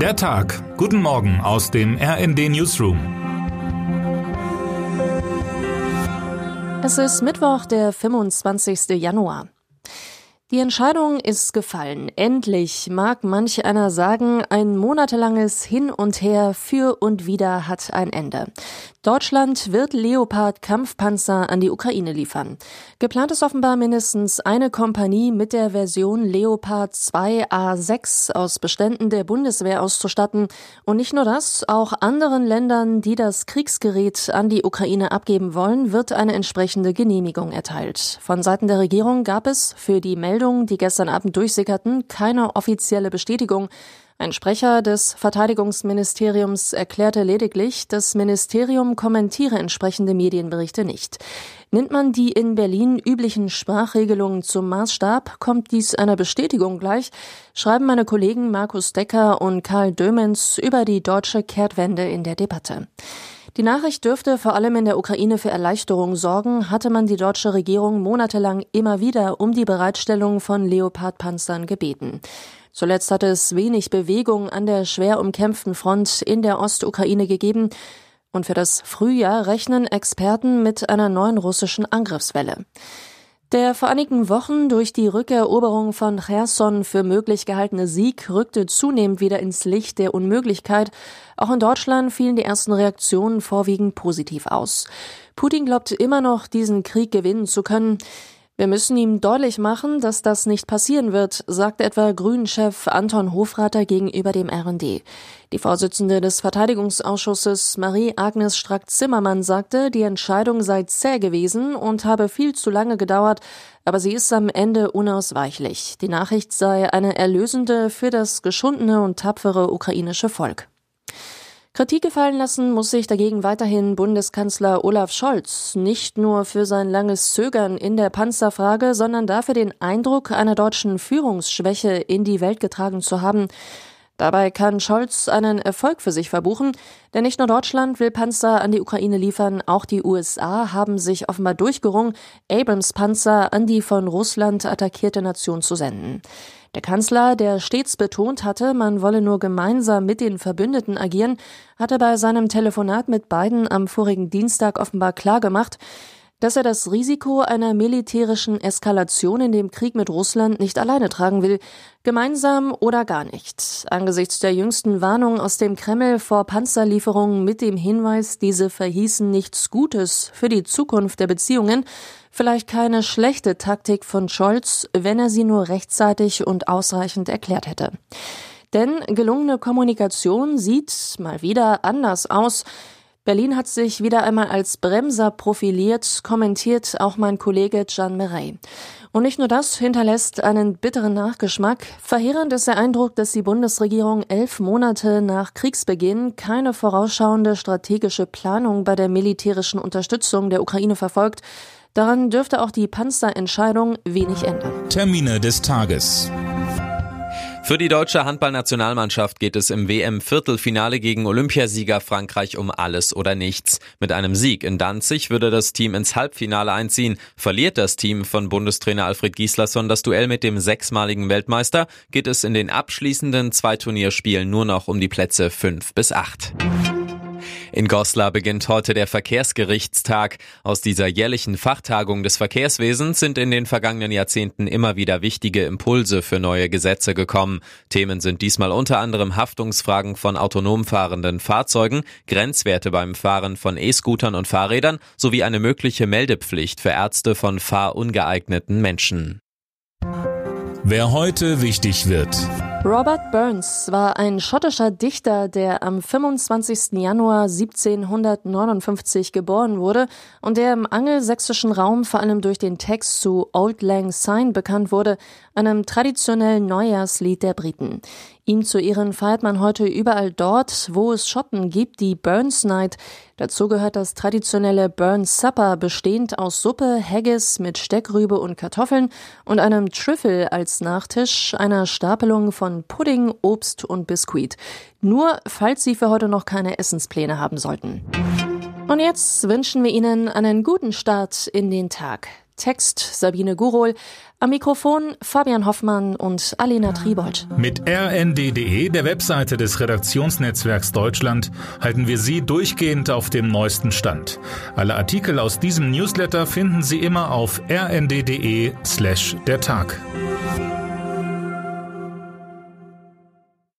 Der Tag. Guten Morgen aus dem RND Newsroom. Es ist Mittwoch, der 25. Januar. Die Entscheidung ist gefallen. Endlich mag manch einer sagen, ein monatelanges Hin und Her für und wieder hat ein Ende. Deutschland wird Leopard-Kampfpanzer an die Ukraine liefern. Geplant ist offenbar mindestens eine Kompanie mit der Version Leopard 2A6 aus Beständen der Bundeswehr auszustatten. Und nicht nur das, auch anderen Ländern, die das Kriegsgerät an die Ukraine abgeben wollen, wird eine entsprechende Genehmigung erteilt. Von Seiten der Regierung gab es für die Meldungen, die gestern Abend durchsickerten, keine offizielle Bestätigung. Ein Sprecher des Verteidigungsministeriums erklärte lediglich, das Ministerium kommentiere entsprechende Medienberichte nicht. Nimmt man die in Berlin üblichen Sprachregelungen zum Maßstab, kommt dies einer Bestätigung gleich, schreiben meine Kollegen Markus Decker und Karl Dömens über die deutsche Kehrtwende in der Debatte. Die Nachricht dürfte vor allem in der Ukraine für Erleichterung sorgen, hatte man die deutsche Regierung monatelang immer wieder um die Bereitstellung von Leopardpanzern gebeten. Zuletzt hatte es wenig Bewegung an der schwer umkämpften Front in der Ostukraine gegeben, und für das Frühjahr rechnen Experten mit einer neuen russischen Angriffswelle. Der vor einigen Wochen durch die Rückeroberung von Cherson für möglich gehaltene Sieg rückte zunehmend wieder ins Licht der Unmöglichkeit. Auch in Deutschland fielen die ersten Reaktionen vorwiegend positiv aus. Putin glaubt immer noch, diesen Krieg gewinnen zu können. Wir müssen ihm deutlich machen, dass das nicht passieren wird, sagt etwa Grünen-Chef Anton Hofrater gegenüber dem RND. Die Vorsitzende des Verteidigungsausschusses Marie-Agnes Strack-Zimmermann sagte, die Entscheidung sei zäh gewesen und habe viel zu lange gedauert, aber sie ist am Ende unausweichlich. Die Nachricht sei eine erlösende für das geschundene und tapfere ukrainische Volk. Kritik gefallen lassen muss sich dagegen weiterhin Bundeskanzler Olaf Scholz, nicht nur für sein langes Zögern in der Panzerfrage, sondern dafür den Eindruck einer deutschen Führungsschwäche in die Welt getragen zu haben. Dabei kann Scholz einen Erfolg für sich verbuchen, denn nicht nur Deutschland will Panzer an die Ukraine liefern, auch die USA haben sich offenbar durchgerungen, Abrams-Panzer an die von Russland attackierte Nation zu senden. Der Kanzler, der stets betont hatte, man wolle nur gemeinsam mit den Verbündeten agieren, hatte bei seinem Telefonat mit Biden am vorigen Dienstag offenbar klargemacht, dass er das Risiko einer militärischen Eskalation in dem Krieg mit Russland nicht alleine tragen will, gemeinsam oder gar nicht. Angesichts der jüngsten Warnung aus dem Kreml vor Panzerlieferungen mit dem Hinweis, diese verhießen nichts Gutes für die Zukunft der Beziehungen, vielleicht keine schlechte Taktik von Scholz, wenn er sie nur rechtzeitig und ausreichend erklärt hätte. Denn gelungene Kommunikation sieht mal wieder anders aus, Berlin hat sich wieder einmal als Bremser profiliert, kommentiert auch mein Kollege Gian Merey. Und nicht nur das hinterlässt einen bitteren Nachgeschmack. Verheerend ist der Eindruck, dass die Bundesregierung elf Monate nach Kriegsbeginn keine vorausschauende strategische Planung bei der militärischen Unterstützung der Ukraine verfolgt. Daran dürfte auch die Panzerentscheidung wenig ändern. Termine des Tages. Für die deutsche Handballnationalmannschaft geht es im WM-Viertelfinale gegen Olympiasieger Frankreich um alles oder nichts. Mit einem Sieg in Danzig würde das Team ins Halbfinale einziehen. Verliert das Team von Bundestrainer Alfred Gislason das Duell mit dem sechsmaligen Weltmeister, geht es in den abschließenden zwei Turnierspielen nur noch um die Plätze fünf bis acht. In Goslar beginnt heute der Verkehrsgerichtstag. Aus dieser jährlichen Fachtagung des Verkehrswesens sind in den vergangenen Jahrzehnten immer wieder wichtige Impulse für neue Gesetze gekommen. Themen sind diesmal unter anderem Haftungsfragen von autonom fahrenden Fahrzeugen, Grenzwerte beim Fahren von E-Scootern und Fahrrädern sowie eine mögliche Meldepflicht für Ärzte von fahrungeeigneten Menschen. Wer heute wichtig wird. Robert Burns war ein schottischer Dichter, der am 25. Januar 1759 geboren wurde und der im angelsächsischen Raum vor allem durch den Text zu Old Lang Syne bekannt wurde, einem traditionellen Neujahrslied der Briten. Ihm zu Ehren feiert man heute überall dort, wo es Schotten gibt, die Burns Night. Dazu gehört das traditionelle Burns Supper, bestehend aus Suppe, Haggis mit Steckrübe und Kartoffeln und einem Trüffel als Nachtisch, einer Stapelung von Pudding, Obst und Biskuit. Nur falls Sie für heute noch keine Essenspläne haben sollten. Und jetzt wünschen wir Ihnen einen guten Start in den Tag. Text Sabine Gurol, am Mikrofon Fabian Hoffmann und Alena Tribold. Mit rnd.de, der Webseite des Redaktionsnetzwerks Deutschland, halten wir Sie durchgehend auf dem neuesten Stand. Alle Artikel aus diesem Newsletter finden Sie immer auf rnd.de slash der Tag.